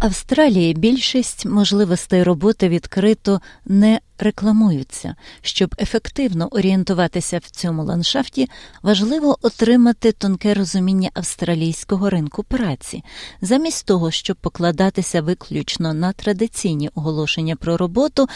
Австралії більшість можливостей роботи відкрито не рекламуються. Щоб ефективно орієнтуватися в цьому ландшафті, важливо отримати тонке розуміння австралійського ринку праці, замість того, щоб покладатися виключно на традиційні оголошення про роботу,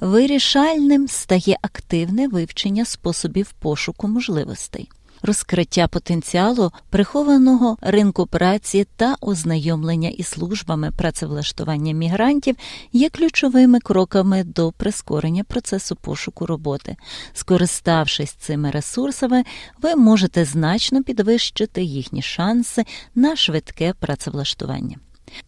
вирішальним стає активне вивчення способів пошуку можливостей розкриття потенціалу прихованого ринку праці та ознайомлення із службами працевлаштування мігрантів є ключовими кроками до прискорення процесу пошуку роботи. Скориставшись цими ресурсами, ви можете значно підвищити їхні шанси на швидке працевлаштування.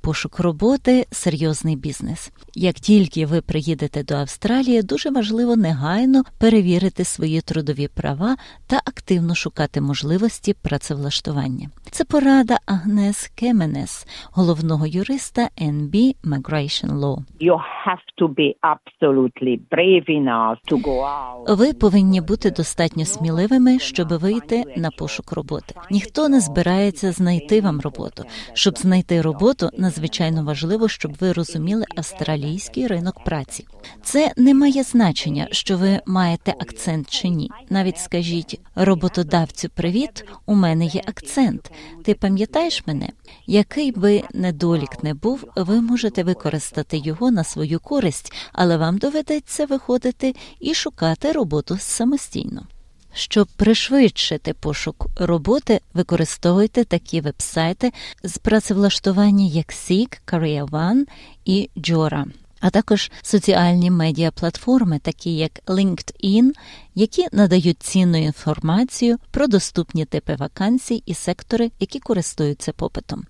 Пошук роботи серйозний бізнес. Як тільки ви приїдете до Австралії, дуже важливо негайно перевірити свої трудові права та активно шукати можливості працевлаштування. Це порада Агнес Кеменес, головного юриста NB Migration Law. You have to be absolutely brave enough to go out. Ви повинні бути достатньо сміливими, щоб вийти на пошук роботи. Ніхто не збирається знайти вам роботу. Щоб знайти роботу, надзвичайно важливо, щоб ви розуміли австралійський ринок праці. Це не має значення, що ви маєте акцент чи ні. Навіть скажіть роботодавцю, привіт, у мене є акцент. Ти пам'ятаєш мене? Який би недолік не був, ви можете використати його на свою користь, але вам доведеться виходити і шукати роботу самостійно. Щоб пришвидшити пошук роботи, використовуйте такі вебсайти з працевлаштування, як Seek, Career і Jora а також соціальні медіаплатформи, такі як LinkedIn, які надають цінну інформацію про доступні типи вакансій і сектори, які користуються попитом.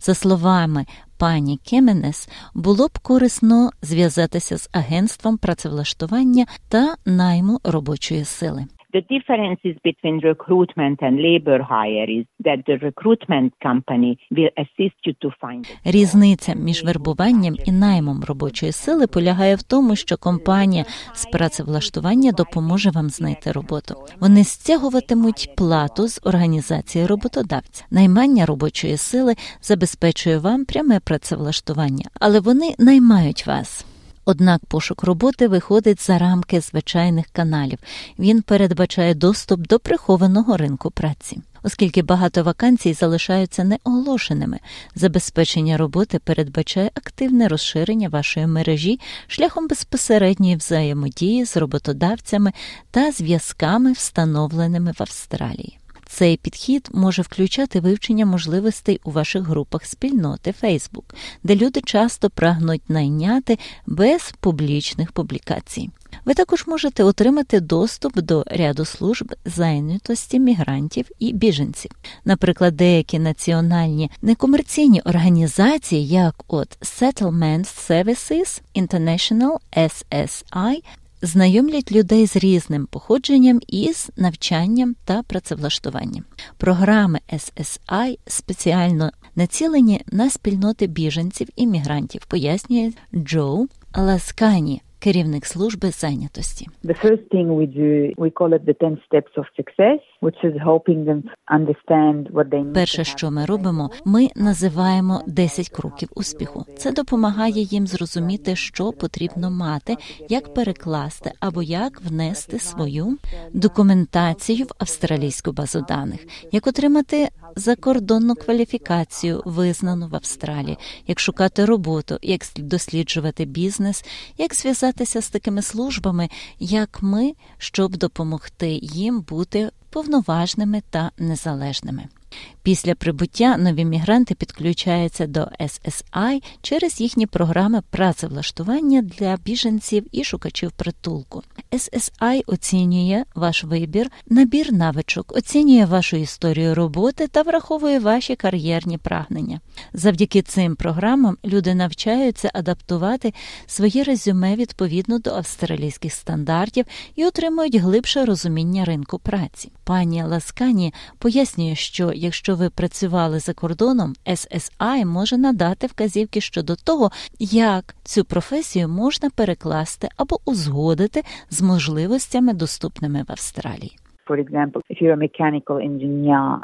За словами пані Кеменес, було б корисно зв'язатися з агентством працевлаштування та найму робочої сили. The differences between recruitment and labor hire is that the recruitment company will assist you to find Різниця між вербуванням і наймом робочої сили полягає в тому, що компанія з працевлаштування допоможе вам знайти роботу. Вони стягуватимуть плату з організації роботодавця. Наймання робочої сили забезпечує вам пряме працевлаштування, але вони наймають вас. Однак пошук роботи виходить за рамки звичайних каналів. Він передбачає доступ до прихованого ринку праці. Оскільки багато вакансій залишаються неоголошеними, забезпечення роботи передбачає активне розширення вашої мережі шляхом безпосередньої взаємодії з роботодавцями та зв'язками, встановленими в Австралії. Цей підхід може включати вивчення можливостей у ваших групах спільноти Facebook, де люди часто прагнуть найняти без публічних публікацій. Ви також можете отримати доступ до ряду служб зайнятості мігрантів і біженців. Наприклад, деякі національні некомерційні організації, як от Settlement Services International SSI, знайомлять людей з різним походженням із навчанням та працевлаштуванням. Програми SSI спеціально націлені на спільноти біженців і мігрантів, пояснює Джо Ласкані керівник служби зайнятості. The first thing we do, we call it the 10 steps of success, which is helping them understand what they need. Перше, що ми робимо, ми називаємо 10 кроків успіху. Це допомагає їм зрозуміти, що потрібно мати, як перекласти або як внести свою документацію в австралійську базу даних, як отримати закордонну кваліфікацію, визнану в Австралії, як шукати роботу, як досліджувати бізнес, як зв'язатися з такими службами, як ми, щоб допомогти їм бути повноважними та незалежними. Після прибуття нові мігранти підключаються до SSI через їхні програми працевлаштування для біженців і шукачів притулку. SSI оцінює ваш вибір, набір навичок, оцінює вашу історію роботи та враховує ваші кар'єрні прагнення. Завдяки цим програмам люди навчаються адаптувати своє резюме відповідно до австралійських стандартів і отримують глибше розуміння ринку праці. Пані Ласкані пояснює, що якщо якщо ви працювали за кордоном, SSI може надати вказівки щодо того, як цю професію можна перекласти або узгодити з можливостями, доступними в Австралії. For example, if you're a mechanical engineer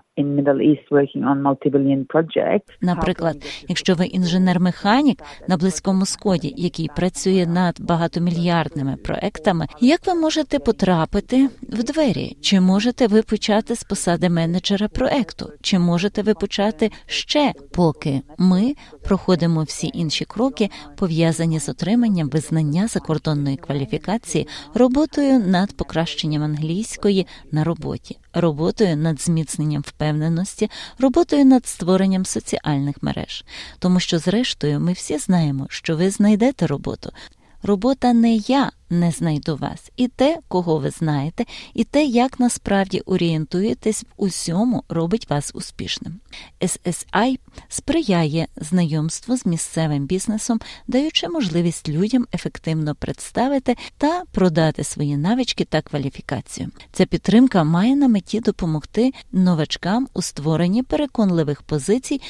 Наприклад, якщо ви інженер-механік на близькому сході, який працює над багатомільярдними проектами, як ви можете потрапити в двері? Чи можете ви почати з посади менеджера проекту? Чи можете ви почати ще, поки ми проходимо всі інші кроки, пов'язані з отриманням визнання закордонної кваліфікації, роботою над покращенням англійської на роботі, роботою над зміцненням впевненості, роботою над створенням соціальних мереж, тому що, зрештою, ми всі знаємо, що ви знайдете роботу. Робота не я не знайду вас, і те, кого ви знаєте, і те, як насправді орієнтуєтесь в усьому, робить вас успішним. SSI сприяє знайомству з місцевим бізнесом, даючи можливість людям ефективно представити та продати свої навички та кваліфікацію. Ця підтримка має на меті допомогти новачкам у створенні переконливих позицій.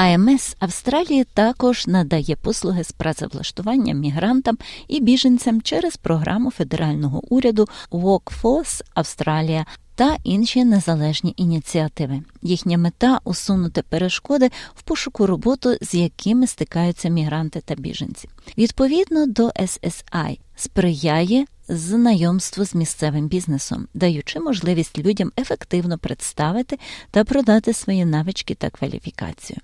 АМС Австралії також надає послуги з працевлаштування мігрантам і біженцям через програму федерального уряду Workforce Австралія та інші незалежні ініціативи. Їхня мета усунути перешкоди в пошуку роботи, з якими стикаються мігранти та біженці. Відповідно до SSI сприяє знайомству з місцевим бізнесом, даючи можливість людям ефективно представити та продати свої навички та кваліфікацію.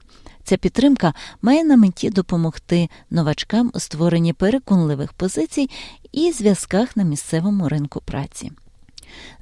Ця підтримка має на меті допомогти новачкам у створенні переконливих позицій і зв'язках на місцевому ринку праці.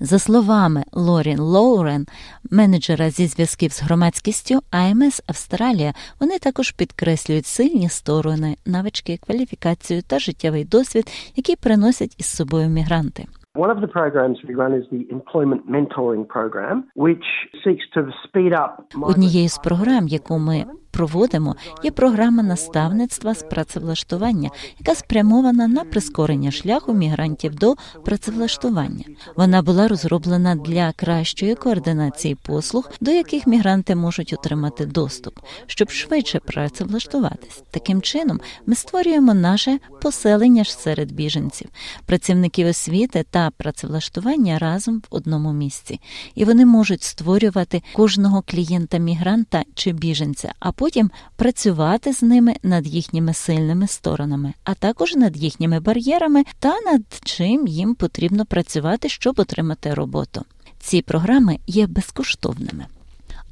За словами Лорін Лоурен, менеджера зі зв'язків з громадськістю АМС Австралія, вони також підкреслюють сильні сторони, навички, кваліфікацію та життєвий досвід, які приносять із собою мігранти. One of the programs we run is the Employment Mentoring Program, which seeks to speed up Однією з програм, яку ми проводимо, є програма наставництва з працевлаштування, яка спрямована на прискорення шляху мігрантів до працевлаштування. Вона була розроблена для кращої координації послуг, до яких мігранти можуть отримати доступ, щоб швидше працевлаштуватись. Таким чином, ми створюємо наше поселення серед біженців, працівників освіти та працевлаштування разом в одному місці, і вони можуть створювати кожного клієнта мігранта чи біженця. а потім працювати з ними над їхніми сильними сторонами, а також над їхніми бар'єрами та над чим їм потрібно працювати, щоб отримати роботу. Ці програми є безкоштовними.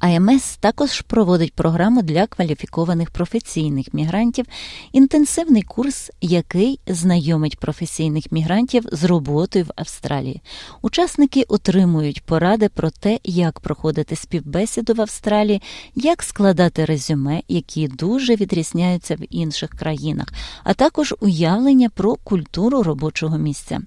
АМС також проводить програму для кваліфікованих професійних мігрантів, інтенсивний курс, який знайомить професійних мігрантів з роботою в Австралії. Учасники отримують поради про те, як проходити співбесіду в Австралії, як складати резюме, які дуже відрізняються в інших країнах, а також уявлення про культуру робочого місця.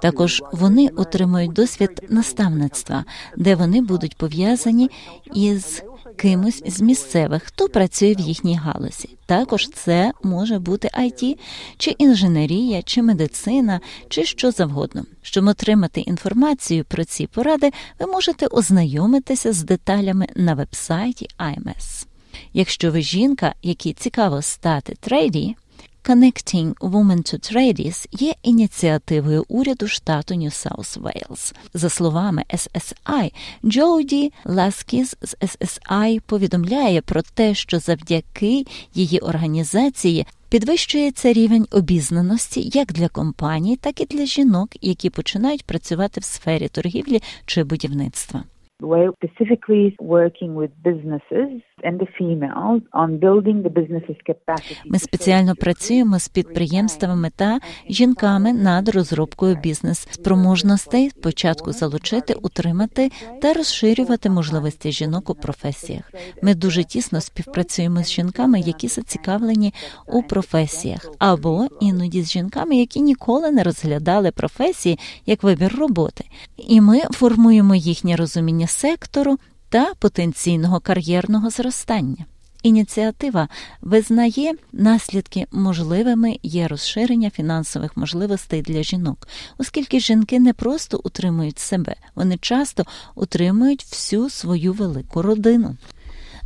Також вони отримують досвід наставництва, де вони будуть пов'язані із кимось з місцевих, хто працює в їхній галузі. Також це може бути IT, чи інженерія, чи медицина, чи що завгодно. Щоб отримати інформацію про ці поради, ви можете ознайомитися з деталями на вебсайті IMS. Якщо ви жінка, якій цікаво стати tradie, Connecting Women to Trades є ініціативою уряду штату New South Wales. За словами SSI, Джоуді Ласкіс з SSI повідомляє про те, що завдяки її організації підвищується рівень обізнаності як для компаній, так і для жінок, які починають працювати в сфері торгівлі чи будівництва. We're specifically working with businesses and the females on building the business's capacity. Ми спеціально працюємо з підприємствами та жінками над розробкою бізнес-спроможностей спочатку залучити, утримати та розширювати можливості жінок у професіях. Ми дуже тісно співпрацюємо з жінками, які зацікавлені у професіях, або іноді з жінками, які ніколи не розглядали професії як вибір роботи. І ми формуємо їхнє розуміння сектору та потенційного кар'єрного зростання. Ініціатива визнає наслідки можливими є розширення фінансових можливостей для жінок, оскільки жінки не просто утримують себе, вони часто утримують всю свою велику родину.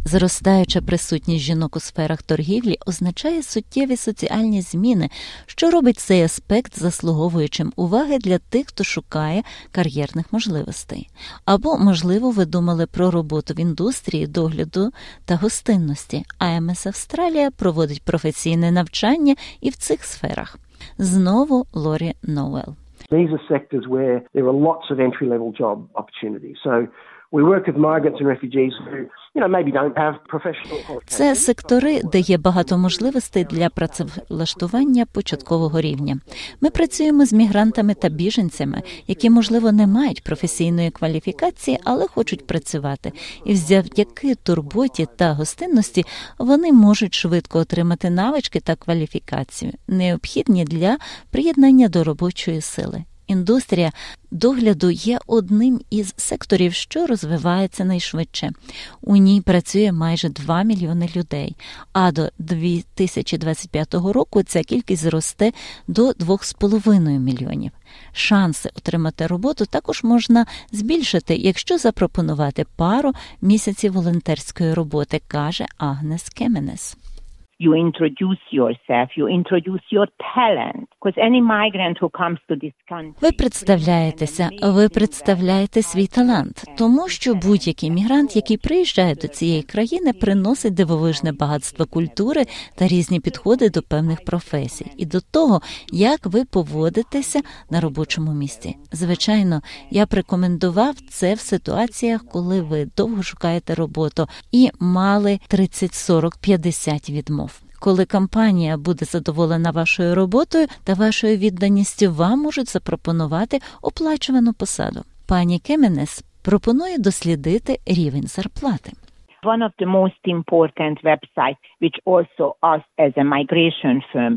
Зростаюча присутність жінок у сферах торгівлі означає суттєві соціальні зміни, що робить цей аспект заслуговуючим уваги для тих, хто шукає кар'єрних можливостей. Або, можливо, ви думали про роботу в індустрії догляду та гостинності. АМС Австралія проводить професійне навчання і в цих сферах. Знову Лорі Ноуел. These are sectors where there are lots of entry level job opportunities. So це сектори, де є багато можливостей для працевлаштування початкового рівня. Ми працюємо з мігрантами та біженцями, які, можливо, не мають професійної кваліфікації, але хочуть працювати. І завдяки турботі та гостинності вони можуть швидко отримати навички та кваліфікацію, необхідні для приєднання до робочої сили. Індустрія догляду є одним із секторів, що розвивається найшвидше. У ній працює майже 2 мільйони людей. А до 2025 року ця кількість зросте до 2,5 мільйонів. Шанси отримати роботу також можна збільшити, якщо запропонувати пару місяців волонтерської роботи, каже Агнес Кеменес. You introduce yourself, you introduce your talent. Because any migrant who comes to this country... Ви представляєтеся, ви представляєте свій талант, тому що будь-який мігрант, який приїжджає до цієї країни, приносить дивовижне багатство культури та різні підходи до певних професій, і до того, як ви поводитеся на робочому місці. Звичайно, я б рекомендував це в ситуаціях, коли ви довго шукаєте роботу і мали 30, 40, 50 відмов. Коли компанія буде задоволена вашою роботою та вашою відданістю, вам можуть запропонувати оплачувану посаду. Пані Кеменес пропонує дослідити рівень зарплати. One of the most important websites, which also us as a migration firm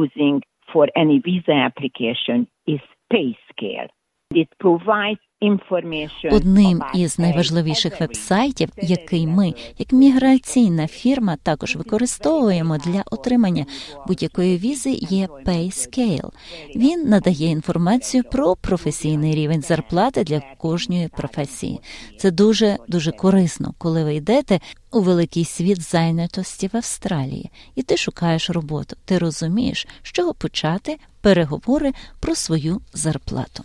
using for any visa application, is PayScale. Одним із найважливіших вебсайтів, який ми, як міграційна фірма, також використовуємо для отримання будь-якої візи, є PayScale. Він надає інформацію про професійний рівень зарплати для кожної професії. Це дуже дуже корисно, коли ви йдете у великий світ зайнятості в Австралії, і ти шукаєш роботу. Ти розумієш, з чого почати переговори про свою зарплату.